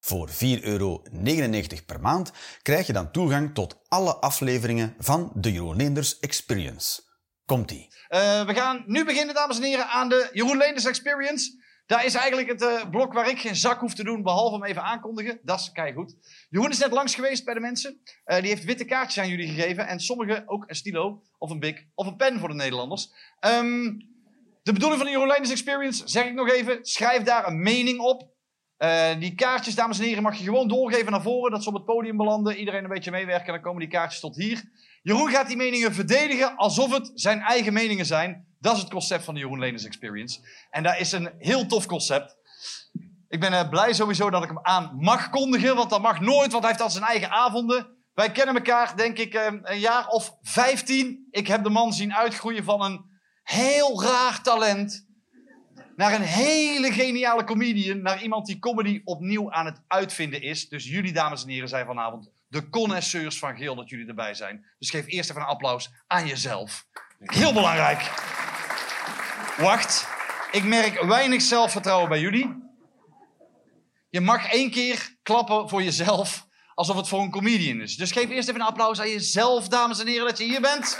Voor 4,99 euro per maand krijg je dan toegang tot alle afleveringen van de Jeroen Leenders Experience. Komt-ie. Uh, we gaan nu beginnen, dames en heren, aan de Jeroen Leenders Experience. Daar is eigenlijk het uh, blok waar ik geen zak hoef te doen, behalve hem even aankondigen. Dat is kei goed. Jeroen is net langs geweest bij de mensen. Uh, die heeft witte kaartjes aan jullie gegeven. En sommigen ook een stilo, of een bik, of een pen voor de Nederlanders. Um, de bedoeling van de Jeroen Leenders Experience, zeg ik nog even, schrijf daar een mening op. Uh, die kaartjes, dames en heren, mag je gewoon doorgeven naar voren. Dat ze op het podium belanden. Iedereen een beetje meewerken. En dan komen die kaartjes tot hier. Jeroen gaat die meningen verdedigen alsof het zijn eigen meningen zijn. Dat is het concept van de Jeroen Leners Experience. En dat is een heel tof concept. Ik ben uh, blij sowieso dat ik hem aan mag kondigen. Want dat mag nooit, want hij heeft al zijn eigen avonden. Wij kennen elkaar, denk ik, uh, een jaar of vijftien. Ik heb de man zien uitgroeien van een heel raar talent naar een hele geniale comedian, naar iemand die comedy opnieuw aan het uitvinden is. Dus jullie, dames en heren, zijn vanavond de connoisseurs van Geel dat jullie erbij zijn. Dus geef eerst even een applaus aan jezelf. Heel belangrijk. Wacht, ik merk weinig zelfvertrouwen bij jullie. Je mag één keer klappen voor jezelf, alsof het voor een comedian is. Dus geef eerst even een applaus aan jezelf, dames en heren, dat je hier bent.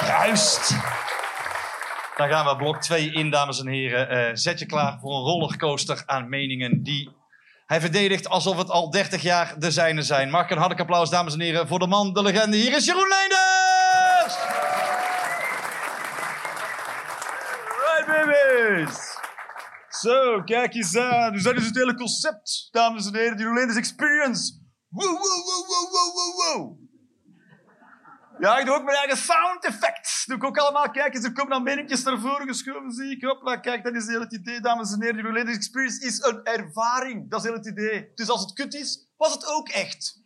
Juist. Dan gaan we blok 2 in, dames en heren. Uh, zet je klaar voor een rollercoaster aan meningen die hij verdedigt alsof het al 30 jaar de zijne zijn. Mag ik een hartelijk applaus, dames en heren, voor de man, de legende. Hier is Jeroen Leenders! Right, babies! Zo, kijk eens aan. Dus is het hele concept, dames en heren. Jeroen Leenders Experience. Wow, wow, wow, wow, wow, wow. Ja, ik doe ook mijn eigen sound effects. Doe ik ook allemaal. Kijk eens, er komen dan meninkjes naar voren geschoven, zie ik. Hopla, kijk, dat is heel het idee, dames en heren. Die Related Experience is een ervaring. Dat is heel het idee. Dus als het kut is, was het ook echt.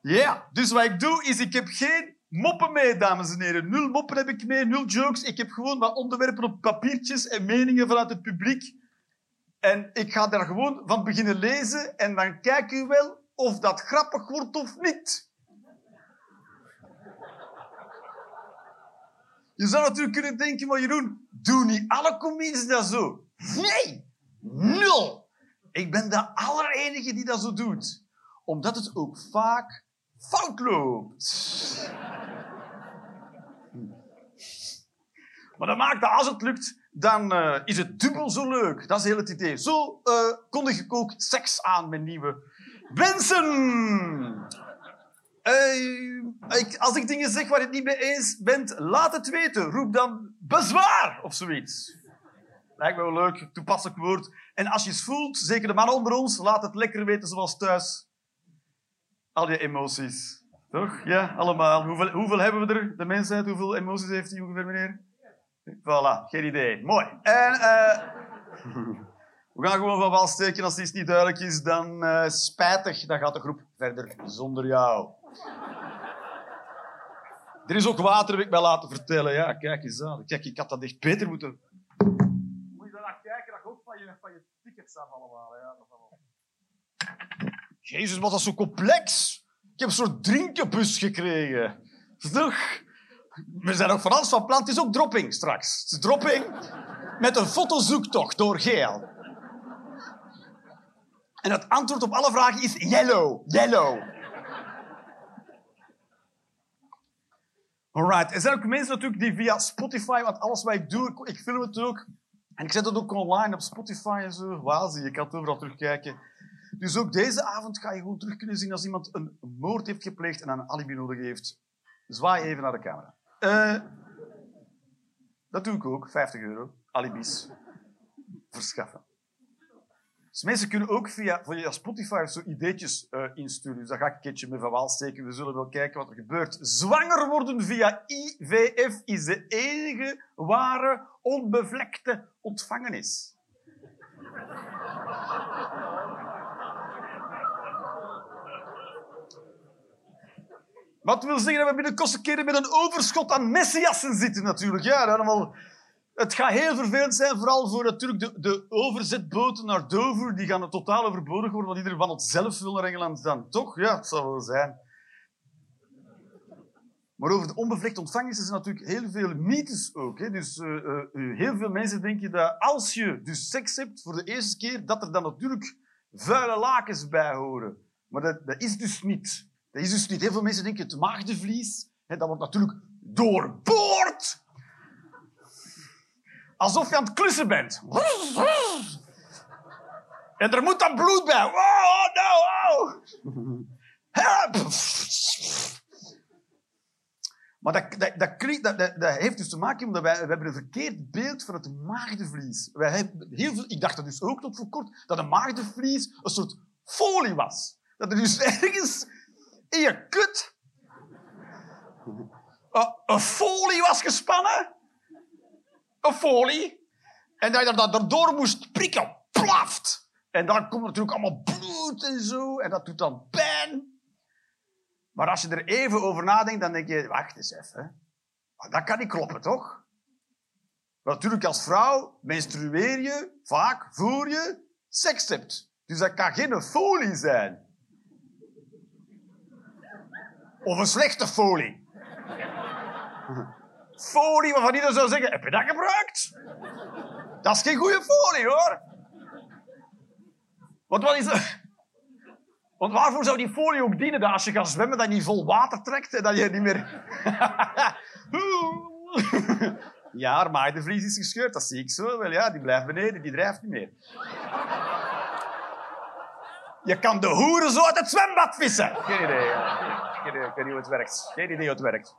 Ja. Dus wat ik doe, is ik heb geen moppen mee, dames en heren. Nul moppen heb ik mee, nul jokes. Ik heb gewoon wat onderwerpen op papiertjes en meningen vanuit het publiek. En ik ga daar gewoon van beginnen lezen en dan kijk u wel of dat grappig wordt of niet. Je zou natuurlijk kunnen denken, maar Jeroen, doen niet alle comedies dat zo? Nee, nul. Ik ben de allerenige die dat zo doet. Omdat het ook vaak fout loopt. Maar dat maakt dat als het lukt, dan uh, is het dubbel zo leuk. Dat is heel het idee. Zo uh, kondig ik ook seks aan met nieuwe mensen. Ik, als ik dingen zeg waar je het niet mee eens bent, laat het weten. Roep dan bezwaar of zoiets. Lijkt me wel leuk, toepasselijk woord. En als je het voelt, zeker de mannen onder ons, laat het lekker weten zoals thuis. Al je emoties. Toch? Ja, allemaal. Hoeveel, hoeveel hebben we er, de mensheid? Hoeveel emoties heeft hij ongeveer, meneer? Voilà, geen idee. Mooi. En uh, we gaan gewoon van wal steken. Als iets niet duidelijk is, dan uh, spijtig. Dan gaat de groep verder zonder jou. Er is ook water, heb ik mij laten vertellen. Ja, kijk eens aan. Kijk, ik had dat echt beter moeten... Moet je daarna kijken, dat ook van je, van je tickets af allemaal. Ja, dat allemaal. Jezus, wat dat zo complex. Ik heb een soort drinkenbus gekregen. Toch? We zijn ook van alles van plan. Het is ook dropping straks. Het is dropping met een fotozoektocht door geel. En het antwoord op alle vragen is yellow. Yellow. Alright. Er zijn ook mensen natuurlijk die via Spotify, want alles wat ik doe, ik, film het ook. En ik zet het ook online op Spotify en zo. Je kan het overal terugkijken. Dus ook deze avond ga je gewoon terug kunnen zien als iemand een moord heeft gepleegd en een alibi nodig heeft. Zwaai even naar de camera. Uh, dat doe ik ook, 50 euro. Alibis. Verschaffen. Dus mensen kunnen ook via, via Spotify zo ideetjes uh, insturen. Dus daar ga ik een keertje mee van wal steken. We zullen wel kijken wat er gebeurt. Zwanger worden via IVF is de enige ware onbevlekte ontvangenis. Wat wil zeggen dat we binnenkort een met een overschot aan messiassen zitten natuurlijk. Ja, dat allemaal... Het gaat heel vervelend zijn, vooral voor natuurlijk de, de overzetboten naar Dover. Die gaan totaal overbodig worden, want iedereen van het zelf wil naar Engeland dan. Toch? Ja, het zal wel zijn. Maar over de onbevlekt ontvangst is er natuurlijk heel veel mythes ook. Hè. Dus uh, uh, heel veel mensen denken dat als je dus seks hebt voor de eerste keer, dat er dan natuurlijk vuile lakens bij horen. Maar dat, dat is dus niet. Dat is dus niet. Heel veel mensen denken het maagdenvlies, hè, dat wordt natuurlijk doorboord. Alsof je aan het klussen bent. En er moet dan bloed bij. Oh, no, oh. Help! Maar dat, dat, dat, heeft dus te maken omdat wij, hebben een verkeerd beeld van het maagdenvlies. Wij hebben heel veel, ik dacht dat dus ook tot voor kort, dat een maagdenvlies een soort folie was. Dat er dus ergens in je kut een folie was gespannen. Folie. En dat je dat erdoor moest prikken. Plaft. En dan komt natuurlijk allemaal bloed en zo. En dat doet dan pijn. Maar als je er even over nadenkt, dan denk je, wacht eens even. Dat kan niet kloppen, toch? natuurlijk, als vrouw menstrueer je vaak voor je seks hebt. Dus dat kan geen folie zijn. Of een slechte folie. Folie waarvan iedereen zou zeggen, heb je dat gebruikt? Dat is geen goede folie, hoor. Want wat is? Want waarvoor zou die folie ook dienen? Dat als je gaat zwemmen, dat je niet vol water trekt en dat je niet meer... ja, maar de vlies is gescheurd, dat zie ik zo. Wel ja, die blijft beneden, die drijft niet meer. Je kan de hoeren zo uit het zwembad vissen. Geen idee. Geen idee, ik weet niet hoe het werkt. Geen idee hoe het werkt.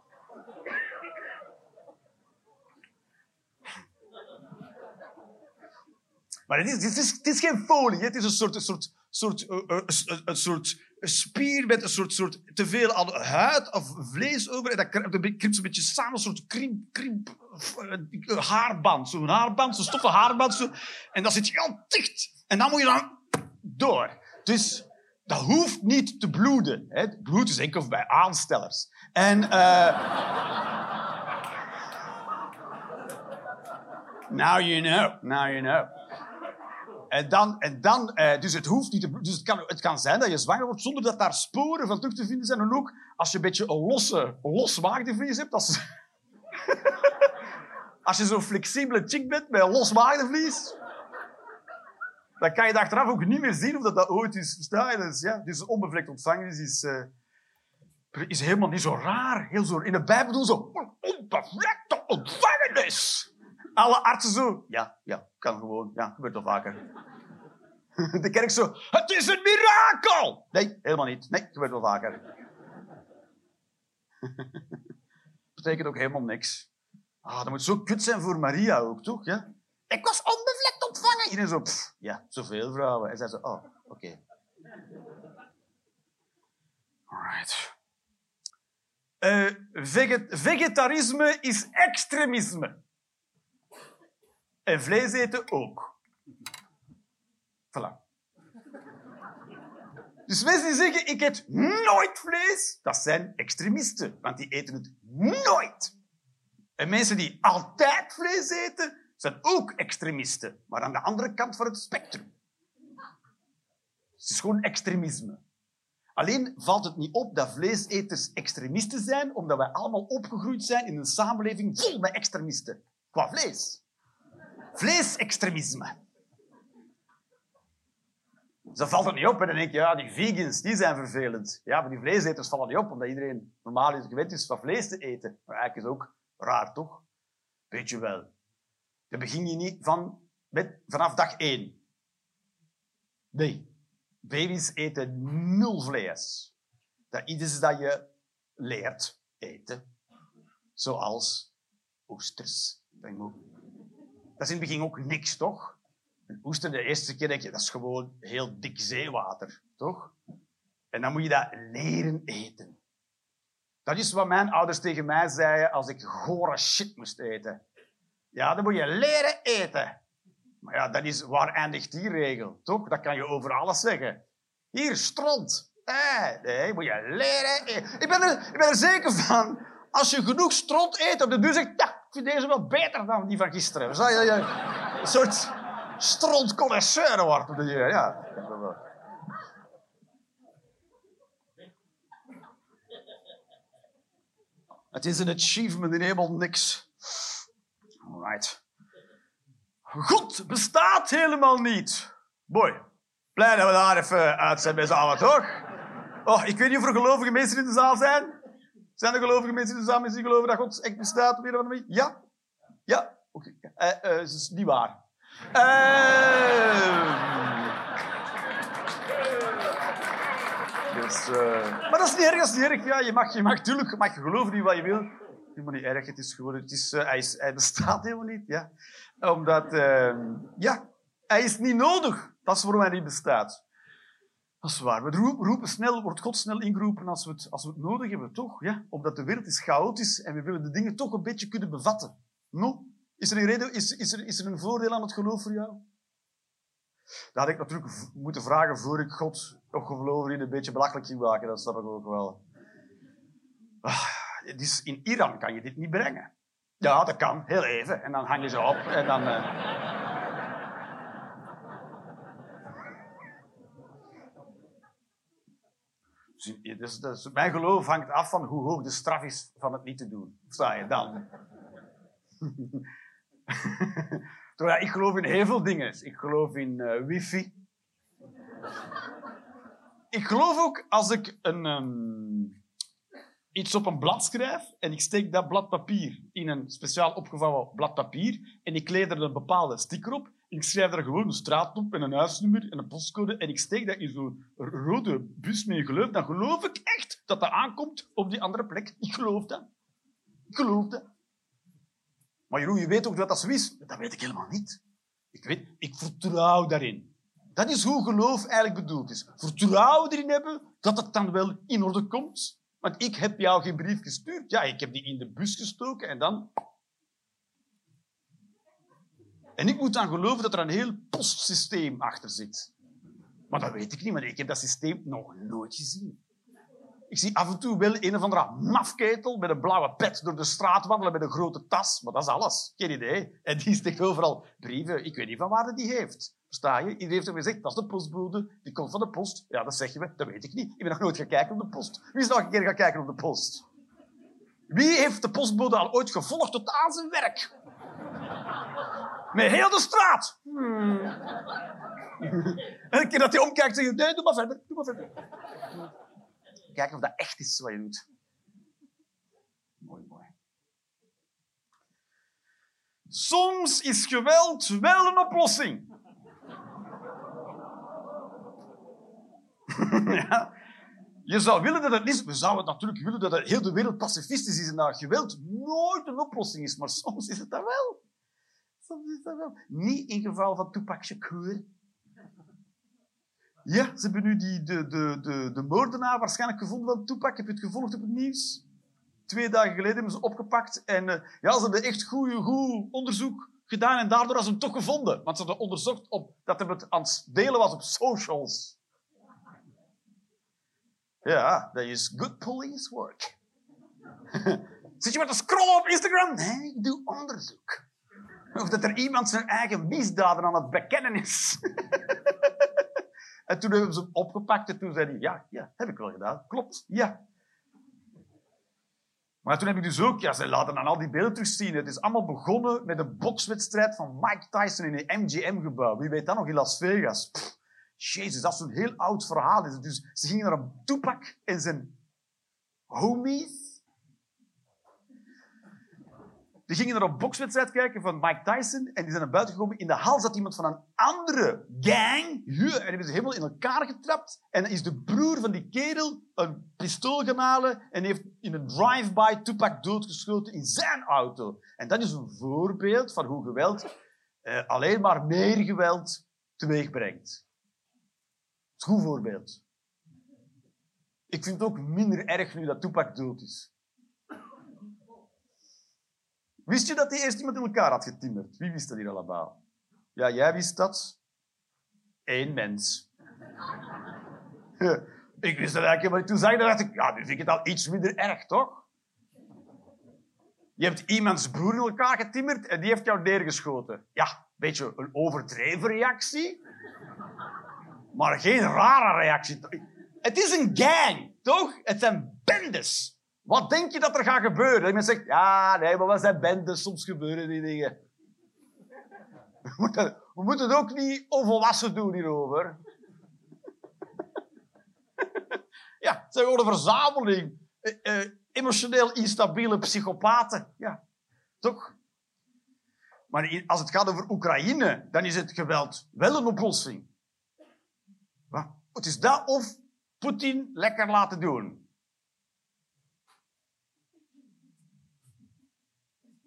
Maar het is, is, is geen folie, het is een soort, een soort soort, uh, uh, een soort spier met een soort, soort te veel huid of vlees over. En dat krimpt een beetje samen, een soort krimp, krimp haarband. Zo'n haarband, zo'n stoffen haarband. Zo. En dat zit je al dicht. En dan moet je dan door. Dus dat hoeft niet te bloeden. Hè. Bloed is enkel bij aanstellers. En... Uh... Now you know. Now you know. En dan, en dan eh, dus het hoeft niet te, dus het kan, het kan zijn dat je zwanger wordt zonder dat daar sporen van terug te vinden zijn. En ook als je een beetje een losse, los waagdevlies hebt, als, als je zo'n flexibele chick bent met een los dan kan je achteraf ook niet meer zien of dat, dat ooit is. Versta Dus, ja, dus onbevlekt ontvangen is, uh, is helemaal niet zo raar. Heel zo, in de Bijbel doen zo onbevlekte ontvangenis. Alle artsen zo. Ja, ja, kan gewoon. Ja, gebeurt wel vaker. De kerk zo. Het is een mirakel! Nee, helemaal niet. Nee, gebeurt wel vaker. Betekent ook helemaal niks. Ah, dat moet zo kut zijn voor Maria ook, toch? Ja? Ik was onbevlekt ontvangen. Iedereen zo, pff, ja, zoveel vrouwen. En zij zo, oh, oké. Okay. Alright. Uh, vegetarisme is extremisme. En vlees eten ook. Voilà. Dus mensen die zeggen, ik eet nooit vlees, dat zijn extremisten, want die eten het nooit. En mensen die altijd vlees eten, zijn ook extremisten, maar aan de andere kant van het spectrum. Het is gewoon extremisme. Alleen valt het niet op dat vleeseters extremisten zijn, omdat wij allemaal opgegroeid zijn in een samenleving vol met extremisten. Qua vlees. Vleesextremisme. Zo valt het niet op en dan denk je, ja, die vegans, die zijn vervelend. Ja, maar die vleeseters vallen niet op, omdat iedereen normaal is gewend is van vlees te eten. Maar eigenlijk is ook raar, toch? Weet je wel. Dan begin je niet van, met, vanaf dag één. Nee. Baby's eten nul vlees. Dat is dat je leert eten. Zoals oesters. Dat is in het begin ook niks, toch? Oester, de eerste keer denk je, dat is gewoon heel dik zeewater, toch? En dan moet je dat leren eten. Dat is wat mijn ouders tegen mij zeiden als ik gore shit moest eten. Ja, dan moet je leren eten. Maar ja, dat is, waar eindigt die regel, toch? Dat kan je over alles zeggen. Hier, stront. Eh, nee, moet je leren. eten. Ik ben, er, ik ben er zeker van, als je genoeg stront eet op de duur, zeg ik, ja, ik vind deze wel beter dan die van gisteren. Zou je, je een soort strontconnoisseur wordt ja. Het is een achievement in helemaal niks. Alright. God bestaat helemaal niet. Mooi. Blij dat we daar even uit zijn met z'n allen, toch? Oh, ik weet niet of er gelovige mensen in de zaal zijn. Zijn er gelovige mensen zaal mensen die geloven dat God echt bestaat op een? Ja? Ja? Oké. Okay. Uh, uh, dat is niet waar. Uh... Dus, uh... Maar dat is niet erg, dat is niet erg. Ja, je mag, je mag, natuurlijk mag je geloven in wat je wil. Helemaal niet erg, het is gewoon, het is, hij, is, hij bestaat helemaal niet. Ja. Omdat, uh, ja, hij is niet nodig. Dat is waarom hij niet bestaat. Dat is waar. We roepen snel, wordt God snel ingeroepen als we, het, als we het nodig hebben, toch? Ja? Omdat de wereld is chaotisch en we willen de dingen toch een beetje kunnen bevatten. No? Is er een reden, is, is, er, is er een voordeel aan het geloof voor jou? Dat had ik natuurlijk moeten vragen voor ik God of geloven in een beetje belachelijk ging maken. Dat snap ik ook wel. Ah, dus in Iran kan je dit niet brengen. Ja, dat kan. Heel even. En dan hang je ze op en dan... Uh... Dus, dus, mijn geloof hangt af van hoe hoog de straf is van het niet te doen. Sta je dan? Ik geloof in heel veel dingen. Ik geloof in uh, wifi. ik geloof ook als ik een, um, iets op een blad schrijf en ik steek dat blad papier in een speciaal opgevouwen blad papier en ik kleed er een bepaalde sticker op ik schrijf daar gewoon een straat op en een huisnummer en een postcode en ik steek dat in zo'n rode bus met geloof, dan geloof ik echt dat dat aankomt op die andere plek. Ik geloof dat. Ik geloof dat. Maar Jeroen, je weet ook dat dat zo is. Dat weet ik helemaal niet. Ik weet, ik vertrouw daarin. Dat is hoe geloof eigenlijk bedoeld is. Vertrouwen erin hebben dat het dan wel in orde komt. Want ik heb jou geen brief gestuurd. Ja, ik heb die in de bus gestoken en dan en ik moet dan geloven dat er een heel postsysteem achter zit. Maar dat weet ik niet, want ik heb dat systeem nog nooit gezien. Ik zie af en toe wel een of andere mafketel met een blauwe pet door de straat wandelen met een grote tas. Maar dat is alles. Geen idee. En die steekt overal brieven. Ik weet niet van waar die heeft. Versta je? Iedereen heeft hem gezegd, dat is de postbode. Die komt van de post. Ja, dat zeggen we. Dat weet ik niet. Ik ben nog nooit gaan kijken op de post. Wie is nog een keer gaan kijken op de post? Wie heeft de postbode al ooit gevolgd tot aan zijn werk? Met heel de straat. Hmm. En een keer dat hij omkijkt, zeg je, nee, doe maar verder, doe maar verder. Kijken of dat echt is wat je doet. Mooi, mooi. Soms is geweld wel een oplossing. ja. Je zou willen dat het niet... We zouden natuurlijk willen dat heel de wereld pacifistisch is en dat geweld nooit een oplossing is, maar soms is het dat wel. Soms is dat wel. Niet in geval van Tupac Shakur. Ja, ze hebben nu die, de, de, de, de moordenaar waarschijnlijk gevonden van Tupac. Heb je het gevolgd op het nieuws? Twee dagen geleden hebben ze opgepakt. En uh, ja, ze hebben echt goed, goed onderzoek gedaan. En daardoor hebben ze hem toch gevonden. Want ze hadden onderzocht op, dat hij het aan het delen was op socials. Ja, dat is good police work. Zit je met te scrollen op Instagram? Nee, ik doe onderzoek. Of dat er iemand zijn eigen misdaden aan het bekennen is. en toen hebben ze hem opgepakt en toen zei hij, ja, ja, heb ik wel gedaan. Klopt, ja. Maar toen heb ik dus ook, ja, ze laten dan al die beelden terugzien. Het is allemaal begonnen met een bokswedstrijd van Mike Tyson in een MGM-gebouw. Wie weet dat nog in Las Vegas? jezus, dat is een heel oud verhaal. Dus ze gingen naar een toepak en zijn homies die gingen naar een bokswedstrijd kijken van Mike Tyson en die zijn naar buiten gekomen. In de hal zat iemand van een andere gang. En hebben ze helemaal in elkaar getrapt. En dan is de broer van die kerel een pistool gemalen en heeft in een drive-by Tupac doodgeschoten in zijn auto. En dat is een voorbeeld van hoe geweld eh, alleen maar meer geweld teweeg brengt. Goed voorbeeld. Ik vind het ook minder erg nu dat Tupac dood is. Wist je dat hij eerst iemand in elkaar had getimmerd? Wie wist dat hier allemaal? Ja, jij wist dat. Eén mens. Ik wist het eigenlijk maar toen zag ik dat, dacht ik, ja, nu vind ik het al iets minder erg, toch? Je hebt iemands broer in elkaar getimmerd en die heeft jou neergeschoten. Ja, beetje een overdreven reactie. Maar geen rare reactie. Het is een gang, toch? Het zijn bendes. Wat denk je dat er gaat gebeuren? Dat iemand zegt, ja, nee, maar wat zijn bendes? Soms gebeuren die dingen. We moeten, we het ook niet onvolwassen doen hierover. Ja, het zijn gewoon een verzameling eh, eh, emotioneel instabiele psychopaten. Ja, toch? Maar als het gaat over Oekraïne, dan is het geweld wel een oplossing. Wat? Het is dat of Poetin lekker laten doen.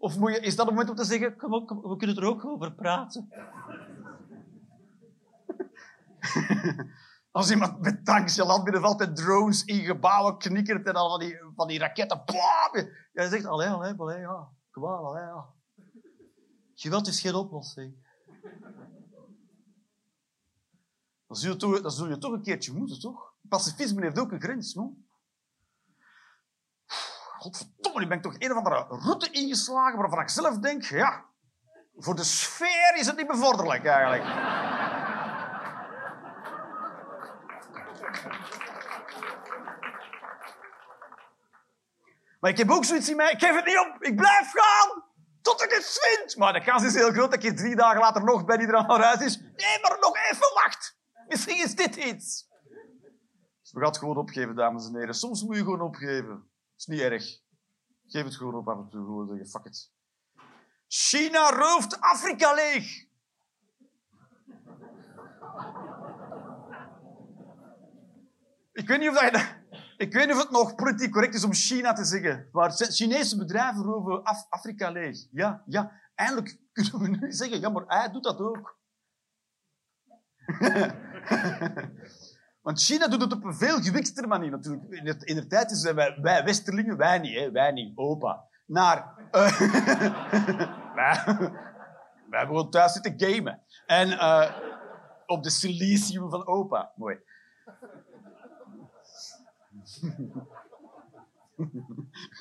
Of moet je, is dat het moment om te zeggen, we kunnen er ook over praten. Als iemand met tanks je land binnenvalt en drones in gebouwen knikkert en al van die, van die raketten. Jij zegt, allee, allee, allee, ja. Kom aan, allee, ja. Geweld is geen oplossing. Dan zul, je toch, zul je toch een keertje moeten, toch? Pacifisme heeft ook een grens, no? Godverdomme, ben toch een of andere route ingeslagen waarvan ik zelf denk, ja, voor de sfeer is het niet bevorderlijk eigenlijk. Maar ik heb ook zoiets in mij, ik geef het niet op, ik blijf gaan tot ik het vind. Maar de kans is heel groot dat je drie dagen later nog bij die er aan naar huis is. Nee, maar nog even wacht. Misschien is dit iets. Dus we gaan het gewoon opgeven, dames en heren. Soms moet je gewoon opgeven. Is niet erg. Geef het gewoon op af en toe. Gewoon zeggen, fuck it. China rooft Afrika leeg. Ik weet niet of dat Ik weet niet of het nog politiek correct is om China te zeggen. Maar Chinese bedrijven roven Af- Afrika leeg. Ja, ja. Eindelijk kunnen we nu zeggen, ja, maar hij doet dat ook. Want China doet het op een veel gewikster manier natuurlijk. In de, in de tijd is wij, Westerlingen, wij niet, hè, wij niet, opa. Naar... eh, wij, wij hebben gewoon thuis zitten gamen. En eh, op de silicium van opa. Mooi.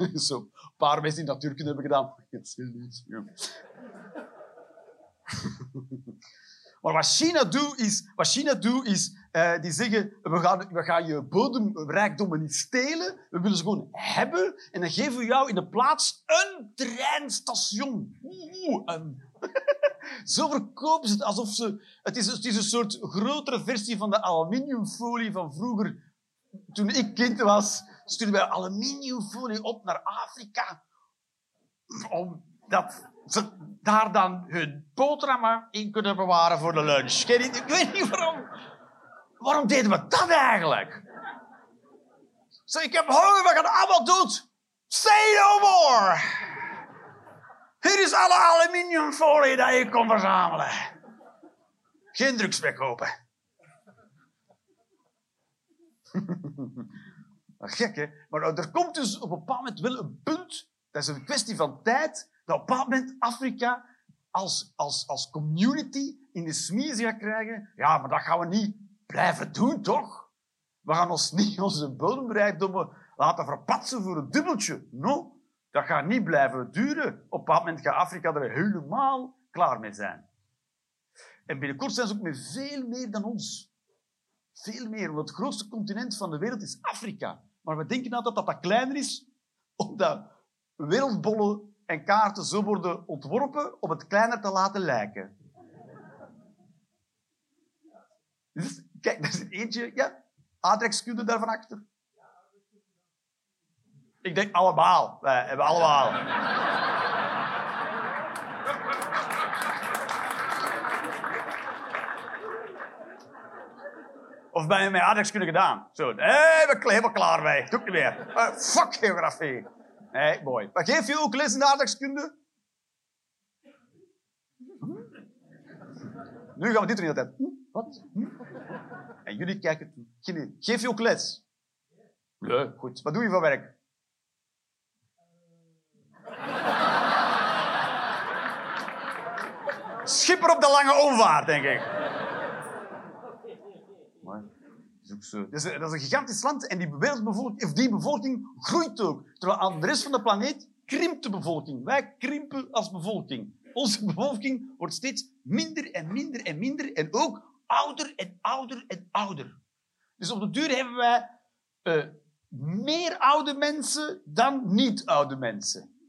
Zo, een paar mensen die natuurkunde hebben gedaan. Het silicium. Maar wat China doet, is, wat China doet, is eh, die zeggen, we gaan, we gaan je bodemrijkdommen niet stelen, we willen ze gewoon hebben, en dan geven we jou in de plaats een treinstation. Oeh, een... Zo verkopen ze het alsof ze... Het is, het is een soort grotere versie van de aluminiumfolie van vroeger. Toen ik kind was, stuurden wij aluminiumfolie op naar Afrika. Omdat ze daar dan hun boterhammen in kunnen bewaren voor de lunch. Ik weet niet, waarom. Waarom deden we dat eigenlijk? Zo, ik heb honger, we gaan allemaal dood. Say no more. Hier is alle aluminiumfolie dat je kon verzamelen. Geen drugs meer kopen. Gek, hè? Maar er komt dus op een bepaald moment wel een punt, dat is een kwestie van tijd, dat op een moment Afrika als, als, als community in de smies gaat krijgen. Ja, maar dat gaan we niet blijven doen, toch? We gaan ons niet onze bodemrijkdommen laten verpatsen voor een dubbeltje. No, dat gaat niet blijven duren. Op een moment gaat Afrika er helemaal klaar mee zijn. En binnenkort zijn ze ook met veel meer dan ons. Veel meer, want het grootste continent van de wereld is Afrika. Maar we denken altijd dat dat kleiner is, omdat wereldbollen en kaarten zo worden ontworpen om het kleiner te laten lijken. Dus, kijk, daar zit eentje, ja, aardrijkskunde daarvan achter. Ik denk allemaal. Wij hebben allemaal. Of ben je met aardrijkskunde gedaan? Zo, nee, we zijn helemaal klaar mee. Doe ik niet meer. Eh, fuck geografie. Nee, mooi. Maar geef je ook les in de aardrijkskunde? Hm? Nu gaan we dit er de hele tijd. Hm? Wat? Hm? En jullie kijken toe. Geef je ook les? Leuk, goed. Wat doe je voor werk? Schipper op de lange omvaart, denk ik. Mooi. Dat is, dat een gigantisch land en die wereldbevolking, die bevolking groeit ook. Terwijl aan de rest van de planeet krimpt de bevolking. Wij krimpen als bevolking. Onze bevolking wordt steeds minder en minder en minder en ook ouder en ouder en ouder. Dus op de duur hebben wij eh, meer oude mensen dan niet-oude mensen.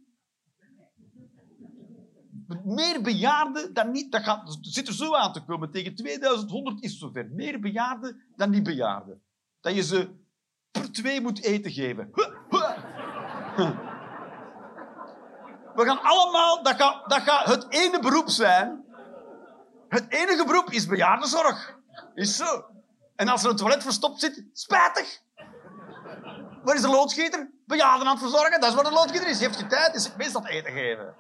Meer bejaarden dan niet. Dat, gaat, zit er zo aan te komen. Tegen 2100 is het zover. Meer bejaarden dan niet bejaarden. Dat je ze per twee moet eten geven. We gaan allemaal, dat gaat, dat gaat het ene beroep zijn. Het enige beroep is bejaardenzorg. Is zo. En als er een toilet verstopt zit, spijtig. Waar is de loodgieter? Bejaarden aan het verzorgen, dat is wat de loodgieter is. Je heeft je tijd, is meestal eten geven.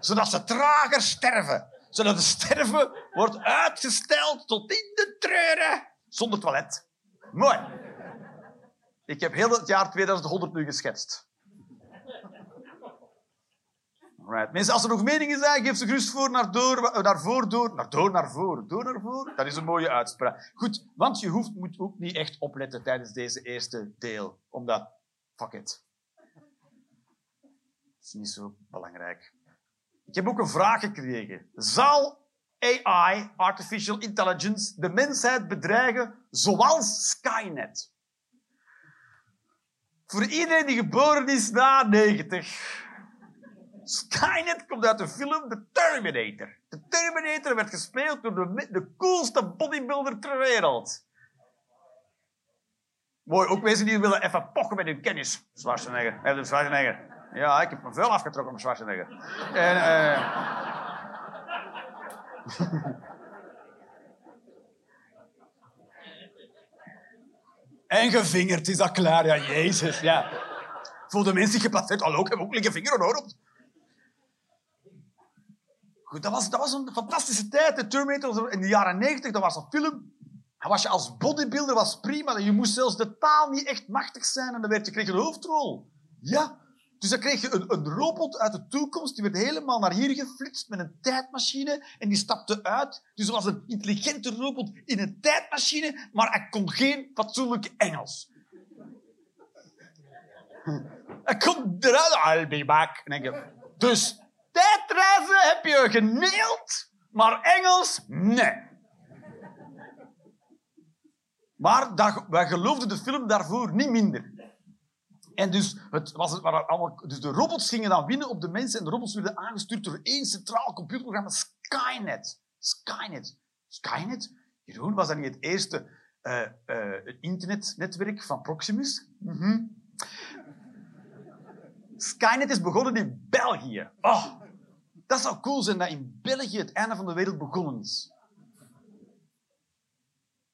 Zodat ze trager sterven. Zodat het sterven wordt uitgesteld tot in de treuren. Zonder toilet. Mooi. Ik heb heel het jaar 2100 nu geschetst. Right. Mensen, als er nog meningen zijn, geef ze gerust voor naar, door, naar voor, door, naar door, naar voor, door, naar voor. Dat is een mooie uitspraak. Goed, want je hoeft, moet ook niet echt opletten tijdens deze eerste deel. Omdat, fuck it. Is niet zo belangrijk. Ik heb ook een vraag gekregen. Zal AI, Artificial Intelligence, de mensheid bedreigen zoals Skynet? Voor iedereen die geboren is na 90 Skynet komt uit de film The Terminator. De Terminator werd gespeeld door de, coolste bodybuilder ter wereld. Mooi, ook mensen die willen even pochen met hun kennis. Eh, Schwarzenegger. Ja, ik heb me veel afgetrokken met Schwarzenegger. En, uh... en gevingerd is dat klaar, ja, Jezus, ja. Voor de mensen geplaatst. Hallo, ik heb ook liggen vinger hoor. Goed, dat was, dat was een fantastische tijd. De Terminator in de jaren 90, dat was een film. En was je als bodybuilder was prima. Je moest zelfs de taal niet echt machtig zijn en dan werd je, kreeg een hoofdrol. Ja. Dus dan kreeg je een, een robot uit de toekomst. Die werd helemaal naar hier geflitst met een tijdmachine. En die stapte uit. Dus was een intelligente robot in een tijdmachine. Maar hij kon geen fatsoenlijk Engels. Hij kon eruit. I'll be back. Dus Tijdreizen heb je geneeld, maar Engels, nee. Maar dat, wij geloofden de film daarvoor niet minder. En dus, het was het, allemaal, dus de robots gingen dan winnen op de mensen en de robots werden aangestuurd door één centraal computerprogramma, Skynet. Skynet. Skynet? Jeroen, was dat niet het eerste uh, uh, internetnetwerk van Proximus? -hmm. Skynet is begonnen in België. Oh, dat zou cool zijn dat in België het einde van de wereld begonnen is.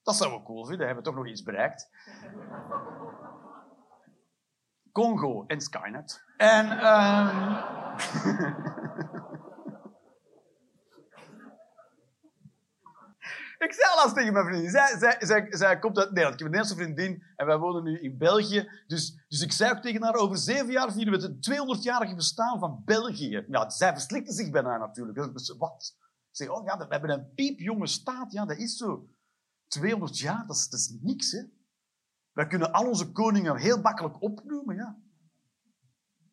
Dat zou we cool vinden, hebben we toch nog iets bereikt. Congo en Skynet. En... Um... Ik zei laatst tegen mijn vriendin. Zij, zij, zij, zij komt uit Nederland. Ik heb een Nederlandse vriendin en wij wonen nu in België. Dus, dus ik zei ook tegen haar, over zeven jaar vieren we het 200-jarige bestaan van België. Ja, zij verslikte zich bijna natuurlijk. Wat? Zeg, oh ja, we hebben een piepjonge staat. Ja, dat is zo. 200 jaar, dat is, dat is niks, hè. Wij kunnen al onze koningen heel makkelijk opnoemen, ja.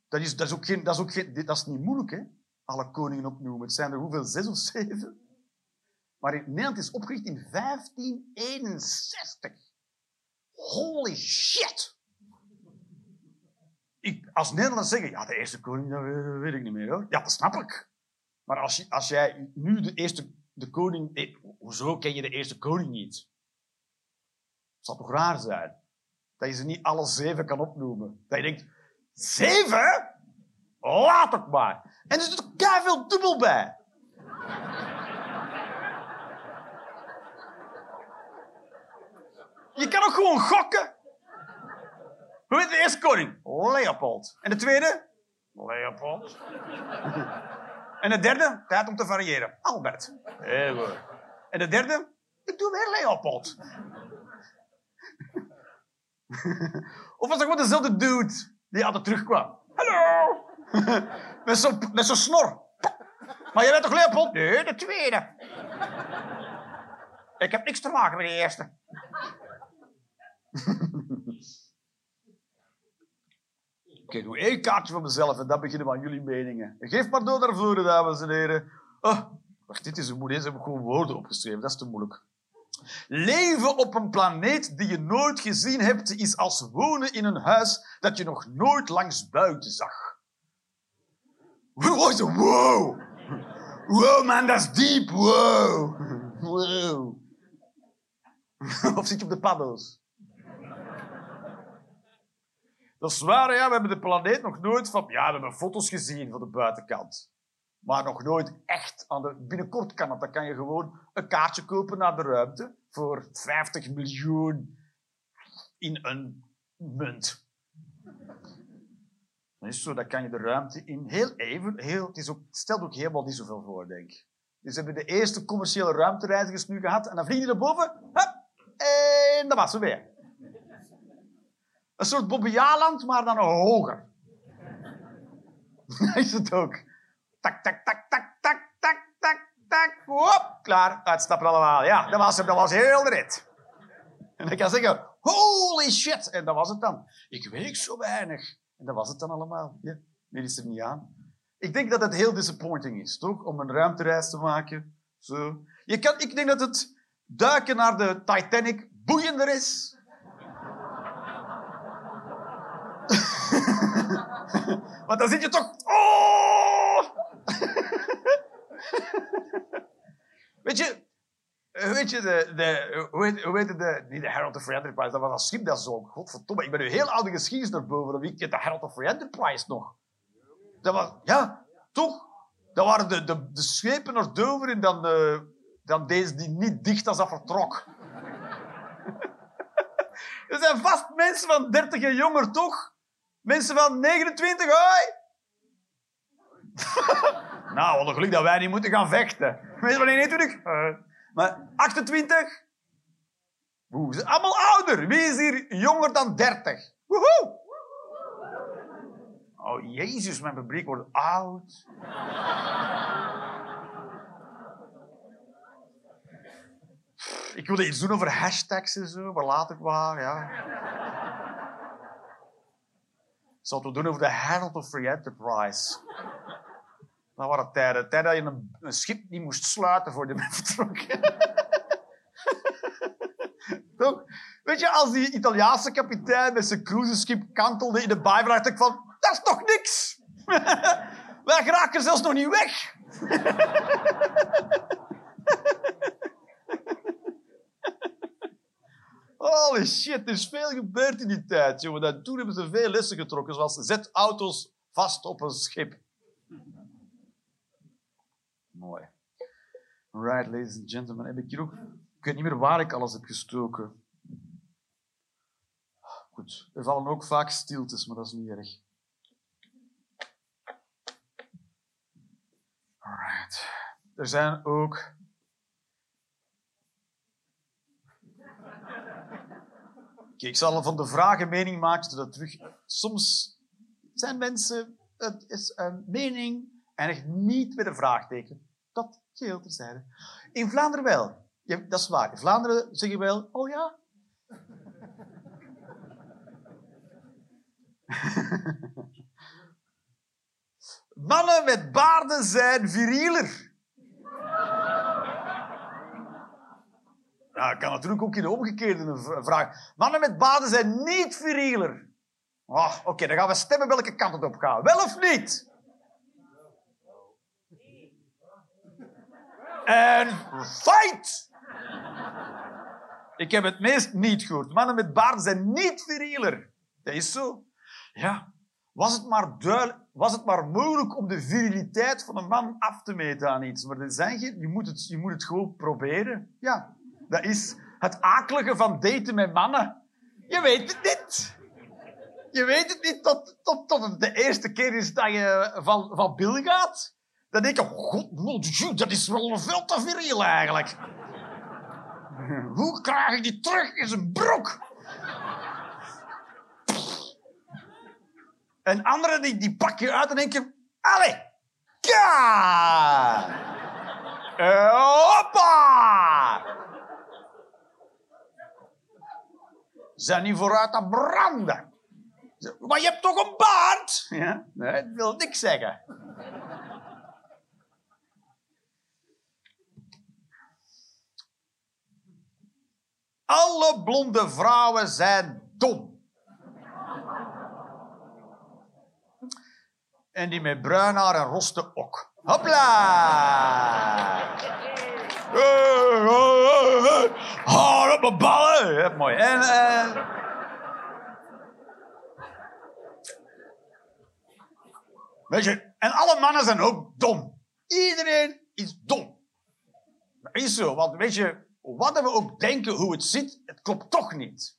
Dat is, dat is ook geen, dat is ook geen, dat is niet moeilijk, hè. Alle koningen opnoemen. Het zijn er hoeveel? Zes of zeven? Maar Nederland is opgericht in 1561. Holy shit! Ik, als Nederlanders zeggen, ja, de eerste koning, dat weet ik niet meer hoor. Ja, dat snap ik. Maar als, je, als jij nu de eerste de koning... Eh, hoezo ken je de eerste koning niet? Het zou toch raar zijn? Dat je ze niet alle zeven kan opnoemen. Dat je denkt, zeven? Laat het maar. En er zit er veel dubbel bij. Je kan ook gewoon gokken. Hoe heet de eerste koning? Leopold. En de tweede? Leopold. en de derde? Tijd om te variëren. Albert. Heel goed. En de derde? Ik doe weer Leopold. Of was dat gewoon dezelfde dude die altijd terugkwam? Hallo! met zo'n met zo snor. Maar jij bent toch Leopold? Nee, de tweede. Ik heb niks te maken met de eerste. Oké, doe één kaartje voor mezelf en dan beginnen we aan jullie meningen. Geef maar door naar voren, dames en heren. Oh, wacht, dit is een moeilijk. Deze heb ik gewoon woorden opgeschreven. Dat is te moeilijk. Leven op een planeet die je nooit gezien hebt, is als wonen in een huis dat je nog nooit langs buiten zag. Wow, wow. Man, dat is diep. Wow. Of zit je op de paddo's? Dat is waar, ja. We hebben de planeet nog nooit van... Ja, we hebben foto's gezien van de buitenkant. Maar nog nooit echt aan de... Binnenkort kan het. Dan kan je gewoon een kaartje kopen naar de ruimte voor 50 miljoen in een munt. Dat is zo, dan kan je de ruimte in heel even... Heel, het, is ook, stelt ook helemaal niet zoveel voor, denk ik. Dus hebben de eerste commerciële ruimtereizigers nu gehad. En dan vliegen die naar boven. Hup, en dat was ze weer. Een soort Bobbejaarland, maar dan hoger. Dat is het ook. Tak, tak, tak, tak, tak, tak, tak, tak. Hop, klaar. Uitstappen allemaal. Ja, dat was hem. Dat was heel de rit. En dan kan zeggen, holy shit. En dat was het dan. Ik weeg zo weinig. En dat was het dan allemaal. Ja, meer is er niet aan. Ik denk dat het heel disappointing is, toch? Om een ruimtereis te maken. Zo. Je kan, ik denk dat het duiken naar de Titanic boeiender is. Want dan zit je toch... Oh! weet je... Weet je, de, de, hoe, heet, de, niet de Herald of Free Enterprise, dat was een schip dat zo, godverdomme, ik ben nu heel oude geschiedenis naar boven, kent de Herald of Free Enterprise nog? Dat was, ja, toch? Dat waren de, de, de schepen naar Dover en dan, de, dan deze die niet dicht als dat vertrok. er zijn vast mensen van 30 en jonger, toch? Mensen van 29, hoi! nou, wat een geluk dat wij niet moeten gaan vechten. Mensen van 21, uh, maar 28? Oeh, ze zijn allemaal ouder. Wie is hier jonger dan 30? Woehoe! Oh, Jezus, mijn publiek wordt oud. Ik wilde iets doen over hashtags en zo, maar laat ik maar, ja. Zal het doen over de Herald of Free Enterprise. Dat waren tijden. Tijden dat je een, schip niet moest sluiten voor je bent vertrokken. Weet je, als die Italiaanse kapitein met zijn cruiseschip kantelde in de baai, dacht ik van, dat is toch niks? Wij geraken zelfs nog niet weg. Holy shit, er is veel gebeurd in die tijd, jongen. En toen hebben ze veel lessen getrokken, zoals zet auto's vast op een schip. Mooi. Alright, ladies and gentlemen. Heb ik hier ook... Ik weet niet meer waar ik alles heb gestoken. Goed, er vallen ook vaak stiltes, maar dat is niet erg. Alright. Er zijn ook... Ik zal van de vragen mening maken, zodat terug... Soms zijn mensen... Het is een mening eindigt niet met een vraagteken. Terzijde. In Vlaanderen wel. Dat is waar. In Vlaanderen zeg je wel, oh ja. Mannen met baarden zijn virieler. Nou, kan natuurlijk ook in de omgekeerde vraag. Mannen met baarden zijn niet virieler. Oh, Oké, dan gaan we stemmen welke kant het op gaat. Wel of niet? En fight! Ik heb het meest niet gehoord. Mannen met baarden zijn niet virieler. Dat is zo. Ja. Was het, maar duidelijk, was het maar mogelijk om de viriliteit van een man af te meten aan iets. Maar dan zeg je, je moet het, je moet het gewoon proberen. Ja. Dat is het akelige van daten met mannen. Je weet het niet. Je weet het niet tot, tot, tot het de eerste keer is dat je van, van Bill gaat. Dan denk je, god, dat is wel veel te viriel eigenlijk. Hoe krijg ik die terug in zijn broek? En anderen die, die pak je uit en denk je, allee, ja! Hoppa! zijn niet vooruit aan branden. Maar je hebt toch een baard? Ja? Nee, dat wil niks zeggen. Alle blonde vrouwen zijn dom. En die met bruin haar en roste ook. Hopla! Haar op mijn ballen! Ja, mooi. En, uh... Weet je, en alle mannen zijn ook dom. Iedereen is dom. Dat is zo, want weet je, wat we ook denken hoe het zit, het klopt toch niet.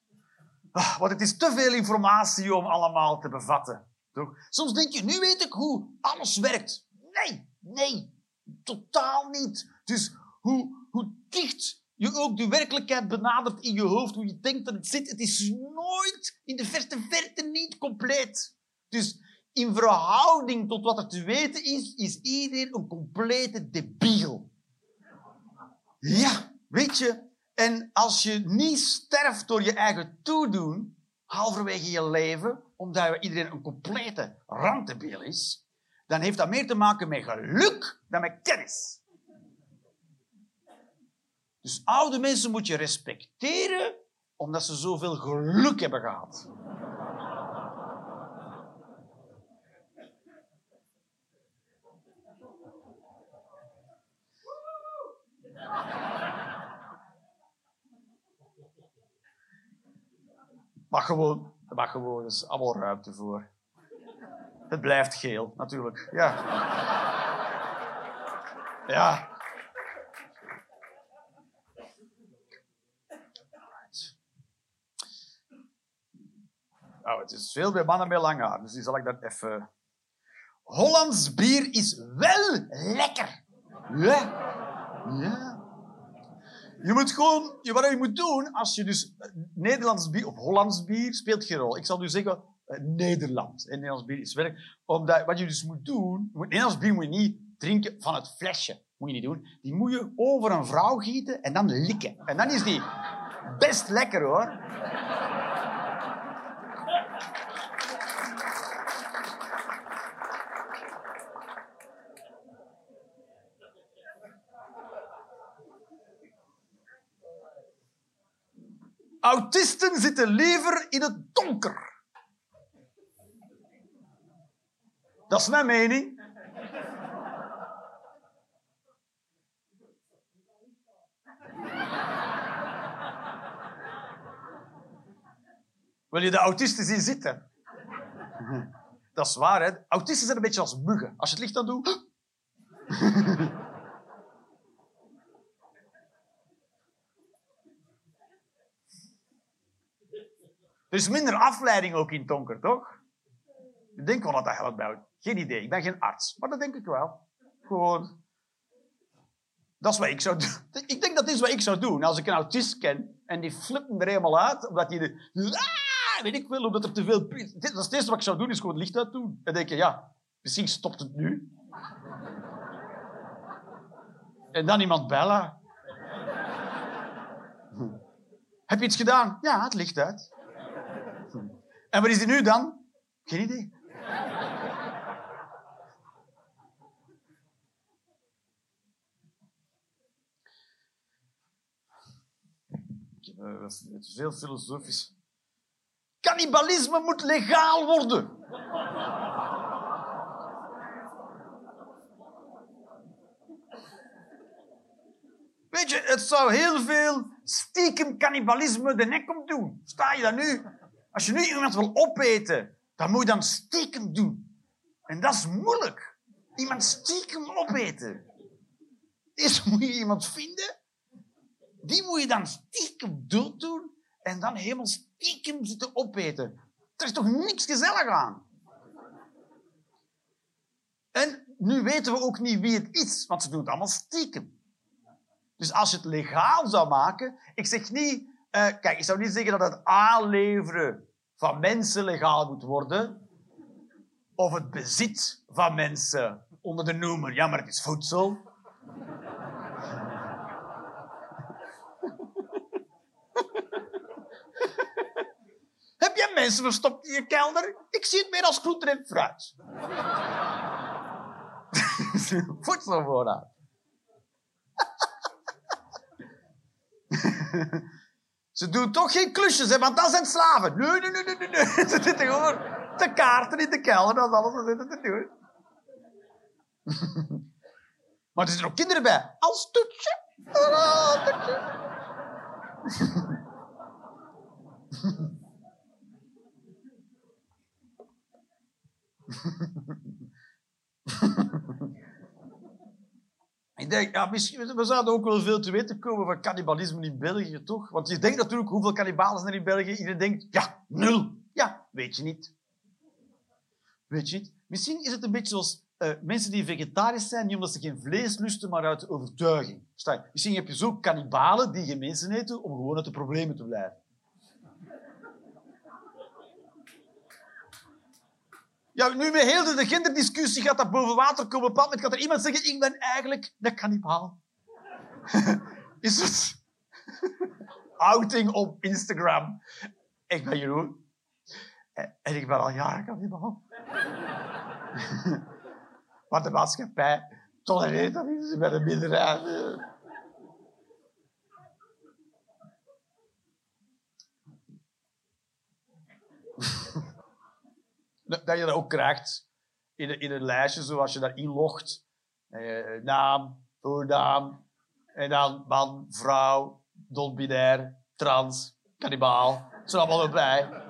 Ah, want het is te veel informatie om allemaal te bevatten. Toch? Soms denk je, nu weet ik hoe alles werkt. Nee, nee, totaal niet. Dus hoe, hoe dicht je ook de werkelijkheid benadert in je hoofd, hoe je denkt dat het zit, het is nooit in de verste verte niet compleet. Dus in verhouding tot wat er te weten is, is iedereen een complete debiel. Ja, weet je, en als je niet sterft door je eigen toedoen, halverwege je leven, omdat iedereen een complete randdebiel is, dan heeft dat meer te maken met geluk dan met kennis. Dus oude mensen moet je respecteren omdat ze zoveel geluk hebben gehad. Maar gewoon, er mag gewoon, is allemaal ruimte voor. Het blijft geel, natuurlijk. Ja. Ja. Nou, het is veel bij mannen met lang haar, dus die zal ik dat even... Hollands bier is wel lekker. Ja. Ja. Je moet gewoon, wat je moet doen, als je dus eh, Nederlands bier of Hollands bier, speelt geen rol. Ik zal nu zeggen uh, Nederland. En Nederlands bier is werk. Omdat wat je dus moet doen, Nederlands bier moet je niet drinken van het flesje. Moet je niet doen. Die moet je over een vrouw gieten en dan likken. En dan is die best lekker hoor. Autisten zitten liever in het donker. Dat is mijn mening. Wil je de autisten zien zitten? Dat is waar, hè? Autisten zijn een beetje als muggen. Als je het licht aan doet... Er is minder afleiding ook in donker, toch? Ik denk wel dat dat helpt bij Geen idee, ik ben geen arts. Maar dat denk ik wel. Gewoon... Dat is wat ik zou doen. Ik denk dat is wat ik zou doen. Als ik een autist ken en die flippen er helemaal uit, omdat die... De, ah, weet ik wel, omdat er te veel... Dat is het eerste wat ik zou doen, is gewoon het licht uit doen. En denk je, ja, misschien stopt het nu. En dan iemand bellen. Heb je iets gedaan? Ja, het licht uit. En wat is hij nu dan? Geen idee. Uh, het is heel filosofisch. Cannibalisme moet legaal worden. Weet je, het zou heel veel stiekem cannibalisme de nek om doen. Sta je daar nu? Als je nu iemand wil opeten, dan moet je dan stiekem doen. En dat is moeilijk. Iemand stiekem opeten. Eerst moet je iemand vinden. Die moet je dan stiekem dood doen. En dan helemaal stiekem zitten opeten. Er is toch niks gezellig aan? En nu weten we ook niet wie het is, want ze doen het allemaal stiekem. Dus als je het legaal zou maken, ik zeg niet uh, kijk, ik zou niet zeggen dat het aanleveren van mensen legaal moet worden. Of het bezit van mensen onder de noemer, ja, maar het is voedsel. mensen verstopt in je kelder. Ik zie het meer als groente en fruit. Voedselvoorraad. Ze doen toch geen klusjes, hè, want dat zijn slaven. Nee, nee, nee, nee, nee. Ze zitten gewoon te kaarten in de kelder, dat is alles wat ze zitten te doen. maar er zitten ook kinderen bij. Als toetje. Als toetje. Ik denk, ja, misschien, we zouden ook wel veel te weten komen van cannibalisme in België, toch? Want je denkt natuurlijk, hoeveel kannibalen zijn er in België? Iedereen denkt, ja, nul. Ja, weet je niet. Weet je niet? Misschien is het een beetje zoals eh, mensen die vegetarisch zijn, niet omdat ze geen vlees lusten, maar uit overtuiging. Misschien heb je zo kannibalen die geen mensen eten om gewoon uit de problemen te blijven. Ja, nu met heel de genderdiscussie gaat dat boven water komen. Op een moment gaat er iemand zeggen, ik ben eigenlijk een kannibaal. Is het? Outing op Instagram. Ik ben Jeroen. En ik ben al jaren kannibaal. Want de maatschappij tolereert dat niet bij de minderheid. Dat je dat ook krijgt in, een, in een lijstje, zoals je daar inlogt. Eh, naam, voornaam, en dan man, vrouw, non-binair, trans, kannibaal. Dat zijn allemaal erbij.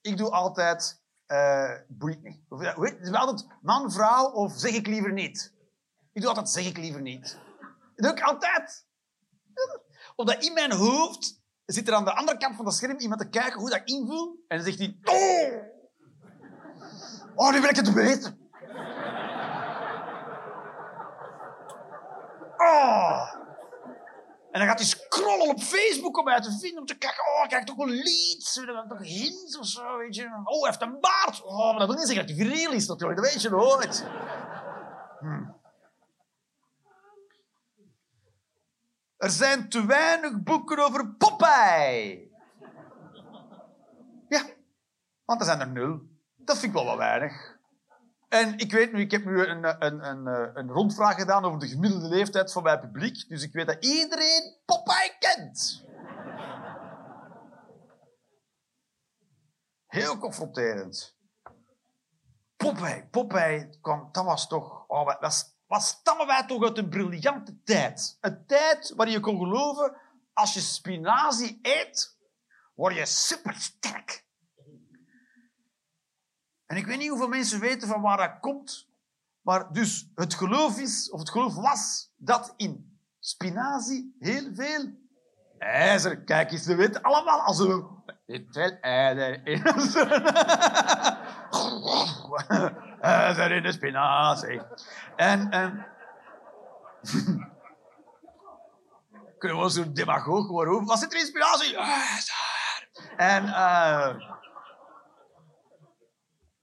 Ik doe altijd uh, Britney. Het is altijd man, vrouw of zeg ik liever niet. Ik doe altijd zeg ik liever niet. Dat doe ik altijd. Omdat in mijn hoofd zit er aan de andere kant van het scherm iemand te kijken hoe dat invult. En dan zegt hij... Oh, oh nu wil ik het weten. Oh. En dan gaat hij scrollen op Facebook om uit te vinden, om te kijken, oh, krijg toch wel dan toch hints of zo, weet je. Oh, hij heeft een baard. Oh, maar dat wil niet zeggen dat hij viriel is natuurlijk, dat weet je nooit. Er zijn te weinig boeken over Popeye. Ja, want er zijn er nul. Dat vind ik wel wat weinig. En ik weet nu, ik heb nu een, een, een, een rondvraag gedaan over de gemiddelde leeftijd van mijn publiek. Dus ik weet dat iedereen Popeye kent. Heel confronterend. Popeye, Popeye, kwam, dat was toch... Oh, dat was wat stammen wij toch uit een briljante tijd. Een tijd waarin je kon geloven, als je spinazie eet, word je supersterk. En ik weet niet hoeveel mensen weten van waar dat komt, maar dus het geloof is, of het geloof was, dat in spinazie heel veel ijzer, kijk eens, we weten allemaal als een... Veel ijzer in ijzer in spinazie. En, en... Kunnen we zo'n demagoog roepen? Wat zit er in spinazie? En... Uh,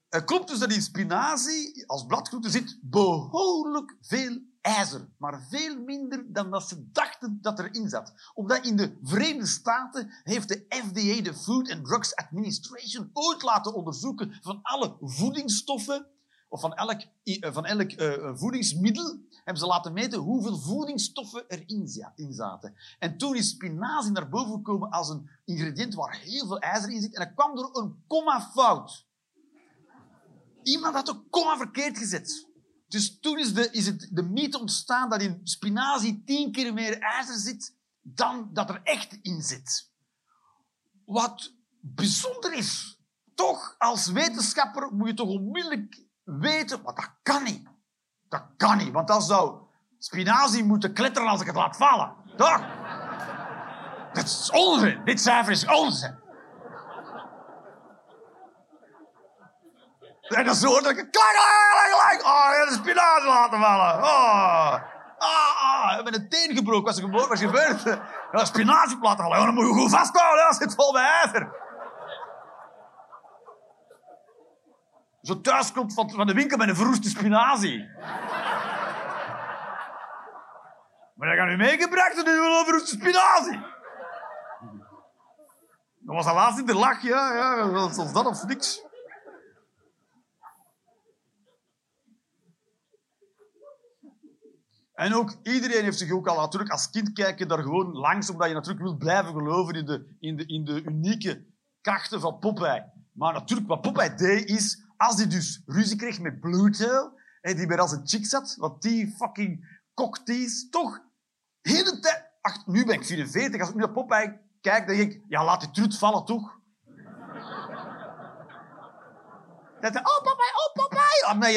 het klopt dus dat in spinazie als bladgroente zit behoorlijk veel ijzer. Maar veel minder dan dat ze dachten dat erin zat. Omdat in de Verenigde Staten heeft de FDA, de Food and Drugs Administration, ooit laten onderzoeken van alle voedingsstoffen of van elk, eh, van elk uh, voedingsmiddel, hebben ze laten meten hoeveel voedingsstoffen erin zaten. En toen is spinazie naar boven gekomen als een ingrediënt waar heel veel ijzer in zit. En dat kwam door een komma fout. Iemand had een komma verkeerd gezet. Dus toen is, de, is het de mythe ontstaan dat in spinazie tien keer meer ijzer zit dan dat er echt in zit. Wat bijzonder is. Toch, als wetenschapper moet je toch onmiddellijk weten, maar dat kan niet. Dat kan niet, want dan zou spinazie moeten kletteren als ik het laat vallen. Toch? Dat is onzin. Dit cijfer is onzin. En dan zo dat ik klang, klang, Oh, de spinazie laten vallen. Oh. Ah, ah, ik ben een teen gebroken. Is er gebeurd? Wat is gebeurd? Ja, spinazie laten vallen. dan moet je goed vasthouden. Dat zit vol met ijzer. zo thuis komt van, van de winkel met een verroeste spinazie. maar dat gaat nu meegebracht en nu een verroeste spinazie. Dat was al laatst in de lach, ja. ja. Dat of niks? En ook iedereen heeft zich ook al natuurlijk als kind kijken daar gewoon langs, omdat je natuurlijk wilt blijven geloven in de, in de, in de unieke krachten van Popeye. Maar natuurlijk, wat Popeye deed is, als hij dus ruzie kreeg met Bluto, en die bij als een chick zat, wat die fucking cocktease, toch? Heel de tijd... Nu ben ik 44, als ik nu naar Popeye kijk, dan denk ik, ja, laat die trut vallen, toch? Dat ze, oh Popeye, oh Popeye.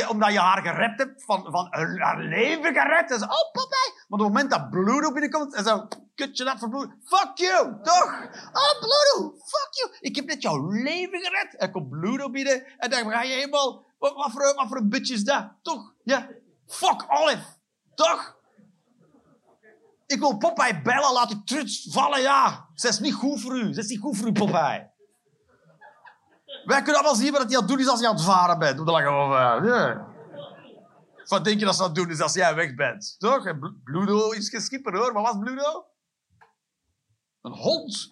Omdat je, haar gered hebt, van, van haar leven gered. En ze, oh Popeye. Maar op het moment dat Bluto binnenkomt, en zo, kutje dat voor Bluto. Fuck you, toch? Oh Bluto, fuck you. Ik heb net jouw leven gered. En komt Bluto binnen en dan ga je helemaal, wat, wat, voor, wat voor een bitch is dat? Toch? Ja. Fuck Olive, toch? Ik wil Popeye bellen, laat die truts vallen, ja. Ze is niet goed voor u. Ze is niet goed voor u, Popeye. Wij kunnen allemaal zien wat hij aan het doen is als je aan het varen bent. De lange over. Ja. Wat denk je dat ze aan het doen is als jij weg bent? Toch? En Bl- Bluto is geen hoor. Wat was Bluto? Een hond.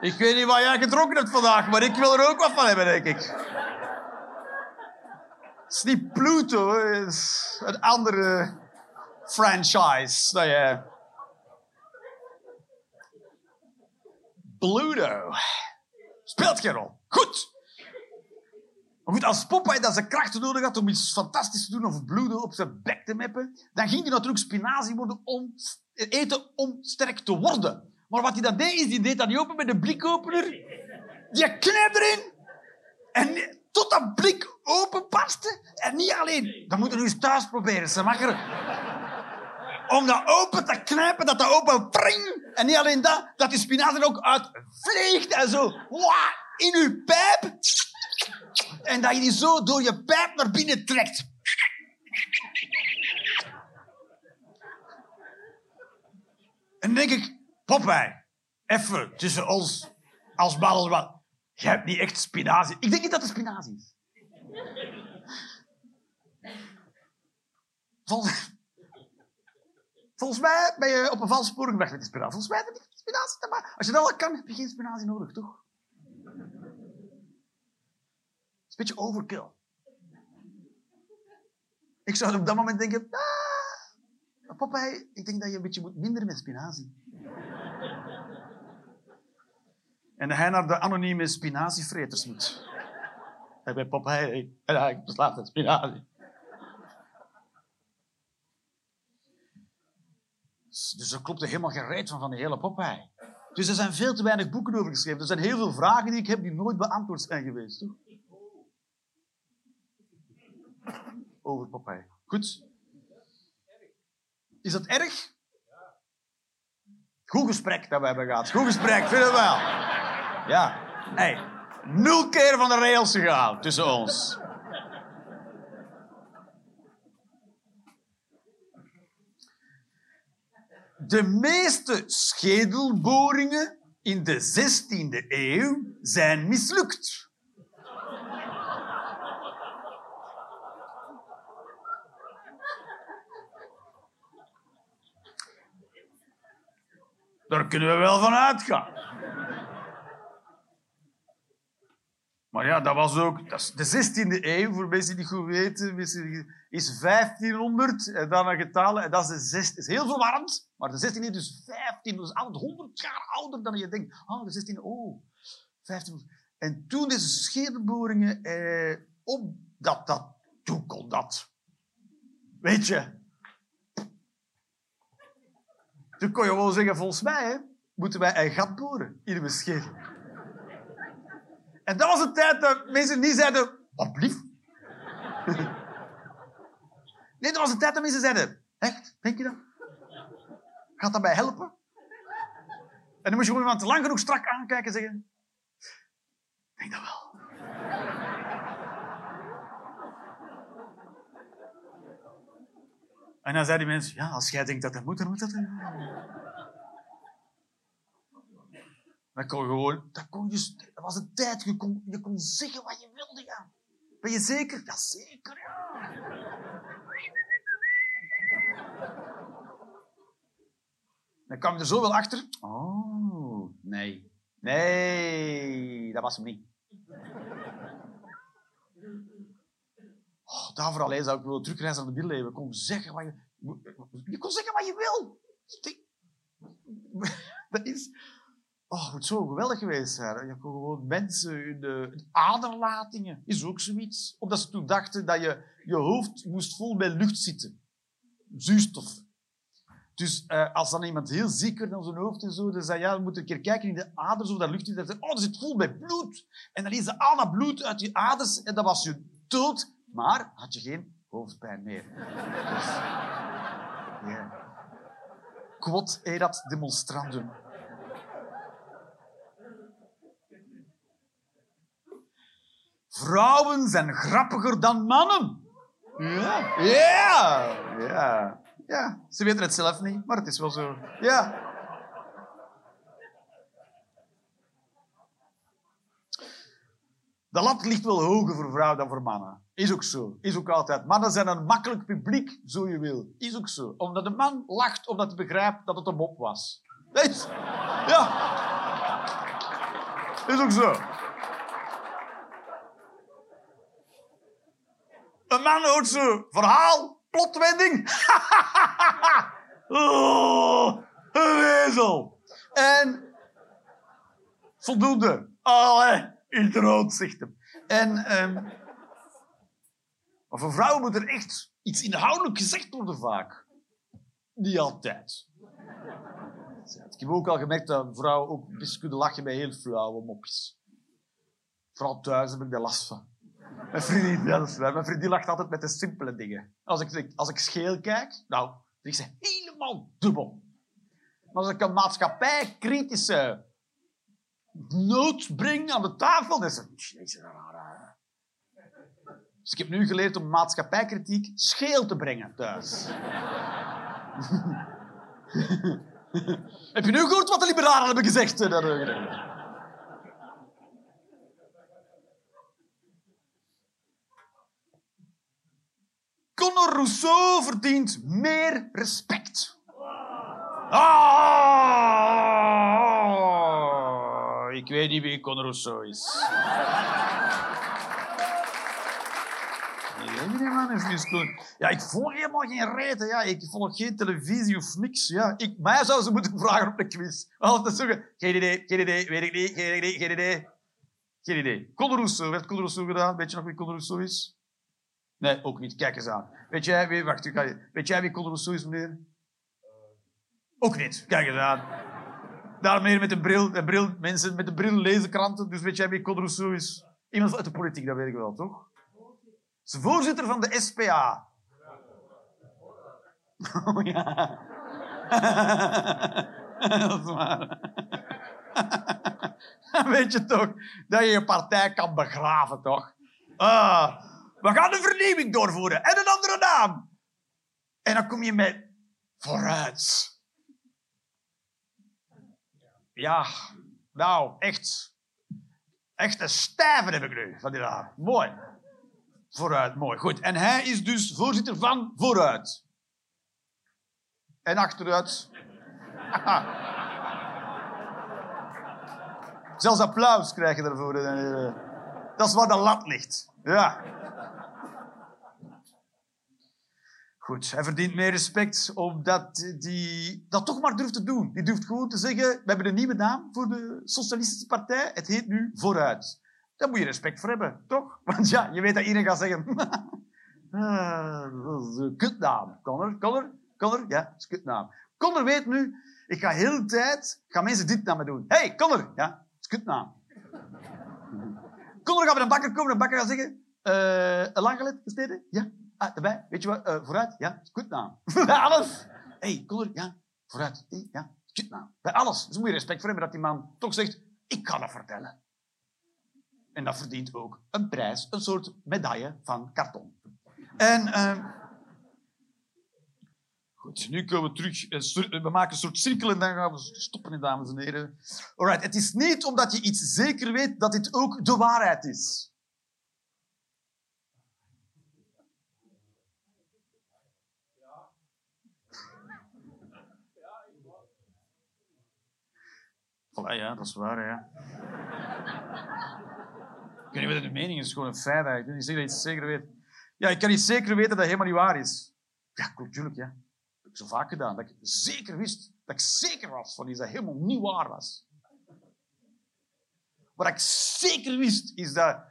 ik weet niet wat jij gedronken hebt vandaag, maar ik wil er ook wat van hebben, denk ik. Het is niet Pluto, is een andere franchise. Nou ja. Bluto. Speelt. Goed. Maar goed, als Popeye dat zijn krachten nodig had om iets fantastisch te doen of Bluto op zijn bek te meppen, dan ging hij natuurlijk spinazie worden eten om sterk te worden. Maar wat hij dan deed, is hij deed dat niet open met een blikopener. Die knijpt erin. En tot dat blik openbarstte. En niet alleen. Dat moeten we nu eens thuis proberen. Ze mag er om dat open te knijpen, dat dat open pring. En niet alleen dat, dat die spinazie er ook uit vliegt en zo in uw pijp. En dat je die zo door je pijp naar binnen trekt. En dan denk ik, Popeye, even tussen ons als babbel, wat. Je hebt niet echt spinazie. Ik denk niet dat het spinazie is. Volgens mij ben je op een valse spoor gebracht met die spinazie. Volgens mij heb spinazie te maken. Als je dat al kan, heb je geen spinazie nodig, toch? Het is een beetje overkill. Ik zou op dat moment denken, ah, Popeye, ik denk dat je een beetje moet minderen met spinazie. En hij naar de anonieme spinazievreters moet. Ik ben Popeye en hij beslaat spinazie. Dus er klopt er helemaal geen van van die hele Popeye. Dus er zijn veel te weinig boeken over geschreven. Er zijn heel veel vragen die ik heb die nooit beantwoord zijn geweest. Toch? Over Popeye. Goed. Is dat erg? Goed gesprek dat we hebben gehad. Goed gesprek, vind je wel? Ja. Hey, nul keer van de rails gegaan tussen ons. De meeste schedelboringen in de 16e eeuw zijn mislukt. Daar kunnen we wel van uitgaan. Maar ja, dat was ook... Dat de 16e eeuw, voor mensen die goed weten, is 1500 en dan een getallen. En dat is de 16 is heel verwarrend, maar de 16e eeuw is dus 15. Dat is altijd 100 jaar ouder dan je denkt. Oh, de 16e, oh, 1500. En toen deze schedelboringen, eh, op dat, dat, toen kon dat. Weet je, toen kon je gewoon zeggen, volgens mij moeten wij een gat boren in de schedel. En dat was een tijd dat mensen niet zeiden, wat lief. nee, dat was een tijd dat mensen zeiden, echt, denk je dat? Gaat dat mij helpen? En dan moest je gewoon iemand lang genoeg strak aankijken en zeggen, ik denk dat wel. En dan zeiden die mensen, ja, als jij denkt dat dat moet, dan moet dat. Dat kon gewoon, dat, kon je, dat was een tijd, je kon, je kon zeggen wat je wilde. Ben je zeker? Ja, zeker, ja. Dan kwam je er zo wel achter. Oh, nee. Nee, dat was hem niet. Oh, daar vooral eens zou ik willen terugreizen naar de middeleeuwen. Kom zeggen wat je... Je kon zeggen wat je wil. Dat is... Oh, het zo geweldig geweest zijn. Je kon gewoon mensen in de aderlatingen. Is ook zoiets. Omdat ze toen dachten dat je je hoofd moest vol met lucht zitten. Zuurstof. Dus uh, als dan iemand heel ziek werd aan zijn hoofd en zo, dan zei ja, we moeten een keer kijken in de aders of dat lucht. Dan zei, oh, dat zit vol met bloed. En dan is al dat bloed uit je aders en dan was je dood. Maar had je geen hoofdpijn meer. Dus, yeah. Quod erat demonstrandum. Vrouwen zijn grappiger dan mannen. Ja, ja, ja. Ja, ze weten het zelf niet, maar het is wel zo. Ja. De lat ligt wel hoger voor vrouwen dan voor mannen. Is ook zo. Is ook altijd. Mannen zijn een makkelijk publiek, zo je wil. Is ook zo. Omdat de man lacht omdat hij begrijpt dat het een mop was. Ja. Is ook zo. Een man hoort zo verhaal, plotwending. oh, een wezel. En voldoende. Allee, in het rood zegt hem. En, um, maar voor vrouwen moet er echt iets inhoudelijk gezegd worden vaak. Niet altijd. Ik heb ook al gemerkt dat vrouwen ook best kunnen lachen bij heel flauwe mopjes. Vooral thuis heb ik daar last van. Mijn vriendin, ja, dat is. Mijn lacht altijd met de simpele dingen. Als ik, als ik scheel kijk, nou, dan is ze helemaal dubbel. Maar als ik een maatschappij-kritische nood breng aan de tafel, dan is het... Dus ik heb nu geleerd om maatschappijkritiek scheel te brengen thuis. heb je nu gehoord wat de liberalen hebben gezegd? Conor Rousseau verdient meer respect. Ah, ik weet niet wie Conor Rousseau is. Ja, ik volg helemaal geen reden. Ja. Ik volg geen televisie of niks. Ja. Ik, mij zou ze moeten vragen op de quiz. Altijd zeggen, geen idee, geen idee, weet ik niet, geen idee, geen idee. Geen idee. Conor Rousseau, werd Conor Rousseau gedaan? Weet je nog wie Conor Rousseau is? Nee, ook niet. Kijk eens aan. Weet jij wie, wacht, weet jij wie Rousseau is, meneer? Ook niet. Kijk eens aan. Daar meneer met een bril, bril, mensen met een bril lezen kranten, dus weet jij wie Rousseau is? Iemand uit de politiek, dat weet ik wel, toch? Is voorzitter van de SPA. Oh ja. dat is waar. Weet je toch dat je je partij kan begraven, toch? Ah. We gaan een vernieuwing doorvoeren en een andere naam. En dan kom je met vooruit. Ja, nou, echt. Echt een stijve heb ik nu van die naam. Mooi. Vooruit, mooi. Goed. En hij is dus voorzitter van Vooruit. En achteruit. Zelfs applaus krijg je ervoor. Dat is waar de lat ligt. Ja. Goed, hij verdient meer respect omdat hij dat toch maar durft te doen. Die durft gewoon te zeggen, we hebben een nieuwe naam voor de Socialistische Partij. Het heet nu Vooruit. Daar moet je respect voor hebben, toch? Want ja, je weet dat iedereen gaat zeggen... ah, dat is een kutnaam. Connor, Connor, Connor, ja, dat is een kutnaam. Connor weet nu, ik ga heel de tijd, gaan mensen dit naar me doen. hey, Connor, ja, dat is een kutnaam. Connor gaat bij een bakker komen, de bakker gaat zeggen, uh, een langgelet besteden? Ja, Ah, erbij. Weet je wat? Uh, vooruit. Ja, goed naam. Bij alles. hey, Connor. Ja, vooruit. Hey, ja, goed naam. Bij alles. Dus moet je respect voor hebben dat die man toch zegt, ik kan dat vertellen. En dat verdient ook een prijs, een soort medaille van karton. En... Uh, Goed, nu komen we terug. Eh, we maken een soort cirkel en dan gaan we stoppen, dames en heren. Alright, het is niet omdat je iets zeker weet dat dit ook de waarheid is. Voilà, ja, dat is waar, ja. ik weet niet de mening is, is gewoon een feit eigenlijk. Ik niet zeggen dat je het zeker weet. Ja, ik kan niet zeker weten dat het helemaal niet waar is. Ja, klopt, natuurlijk, ja. Dat heb ik zo vaak gedaan. Dat ik zeker wist, dat ik zeker was van iets dat helemaal niet waar was. Wat ik zeker wist, is dat,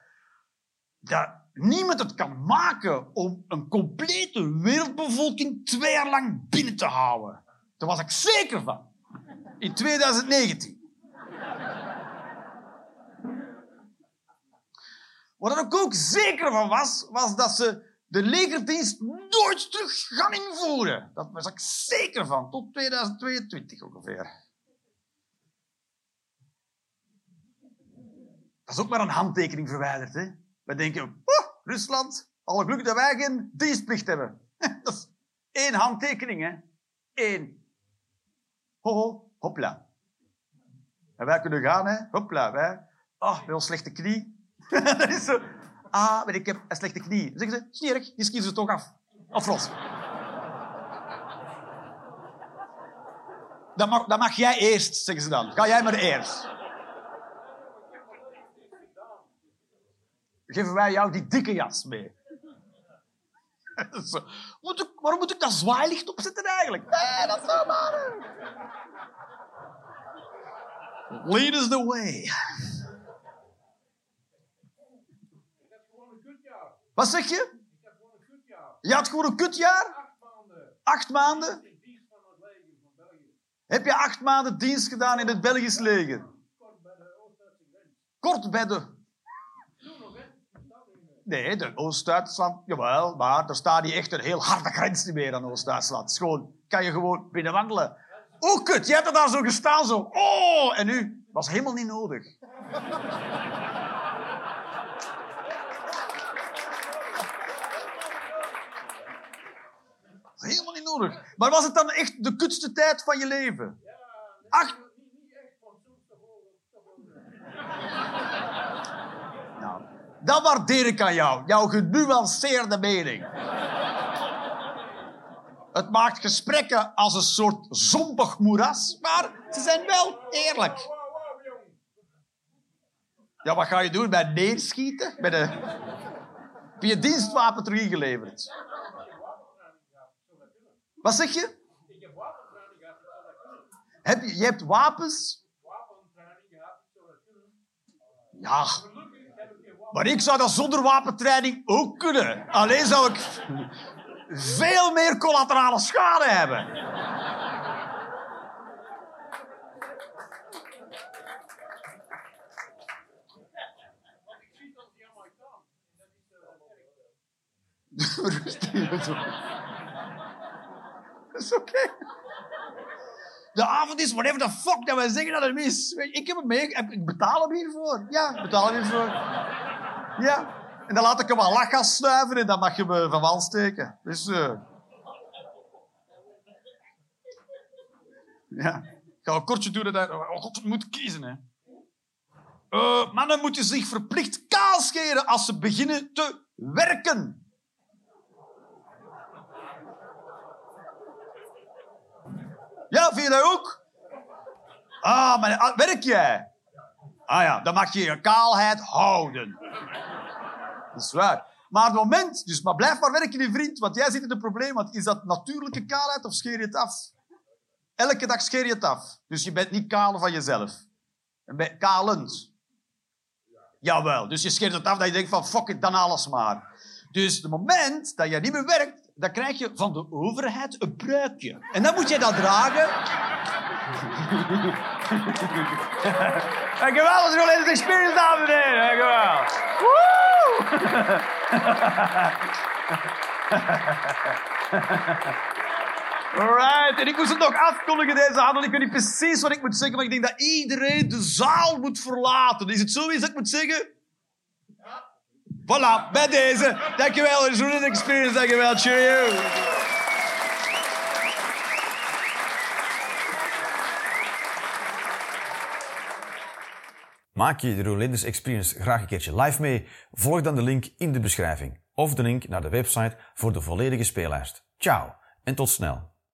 dat niemand het kan maken om een complete wereldbevolking twee jaar lang binnen te houden. Daar was ik zeker van. In 2019. Wat ik ook zeker van was, was dat ze de legerdienst nooit terug gaan invoeren. Dat was ik zeker van, tot 2022 ongeveer. Dat is ook maar een handtekening verwijderd. Hè? We denken, oh, Rusland, alle geluk dat wij geen dienstplicht hebben. Dat is één handtekening, hè. Eén. Ho, ho, hopla. En wij kunnen gaan, hè. Hopla, wij. Met ons slechte knie. dat is zo. Ah, maar ik heb een slechte knie. Dan zeggen ze, snierig, die skiën ze toch af. Of los. Dan mag, dan jij eerst, zeggen ze dan. Ga jij maar eerst. geven wij jou die dikke jas mee. moet ik, waarom moet ik dat zwaailicht opzetten eigenlijk? Nee, dat zou maar. Lead us the way. Wat zeg je? Ik gewoon een kutjaar. Je had gewoon een kutjaar? Acht maanden. Acht maanden? Heb je acht maanden dienst gedaan in het Belgisch leger? Kort bij de Oost-Duitse grens. Kort bij de Nee, de Oost-Duitsland, jawel, maar er staat niet echt een heel harde grens meer aan Oost-Duitsland. Gewoon, kan je gewoon binnenwandelen. Oh, kut, je hebt er daar zo gestaan, zo. Oh, en nu? Was helemaal niet nodig. niet. Maar was het dan echt de kutste tijd van je leven? Acht, Dat waardeer ik aan jou. Jouw genuanceerde mening. Het maakt gesprekken als een soort zompig moeras, maar ze zijn wel eerlijk. Ja, wat ga je doen? Bij neerschieten? Bij de... Heb je dienstwapen terug ingeleverd? Wat zeg je? Heb je, je hebt wapens? Ja, maar ik zou dat zonder wapentraining ook kunnen. Alleen zou ik veel meer collaterale schade hebben. Dat is oké. De avond is whatever the fuck dat wij zeggen dat het is. Ik heb het mee. Ik betaal hem hiervoor. Ja, ik betaal hem hiervoor. Ja. En dan laat ik hem wel lachgas snuiven en dan mag je me van wal steken. Dus... Uh... Ja. Ik ga een kortje doen. Dat... Oh god, moet kiezen, hè. Uh, mannen moeten zich verplicht kaal scheren als ze beginnen te werken. Ja, vind je dat ook? Ah, maar ah, werk jij? Ah ja, dan mag je je kaalheid houden. Dat is waar. Maar het moment, dus maar blijf maar werken, die vriend, want jij zit in het probleem. Want is dat natuurlijke kaalheid of scheer je het af? Elke dag scheer je het af. Dus je bent niet kaal van jezelf. Je bent kalend. Jawel, dus je scheert het af dat je denkt van fuck it, dan alles maar. Dus het moment dat je niet meer werkt, dan krijg je van de overheid een pruikje. En dan moet je dat dragen. Dankjewel, dat is gewoon een experience, dames en heren. Dankjewel. Woe! Alright, en ik moest het nog afkondigen deze avond. Ik weet niet precies wat ik moet zeggen, maar ik denk dat iedereen de zaal moet verlaten. Is het zo iets dat ik moet zeggen? Voilà, bij deze. Dankjewel, zo'n experience. Dankjewel, cheerio. Maak je de Rolanders Experience graag een keertje live mee? Volg dan de link in de beschrijving of de link naar de website voor de volledige speellijst. Ciao en tot snel.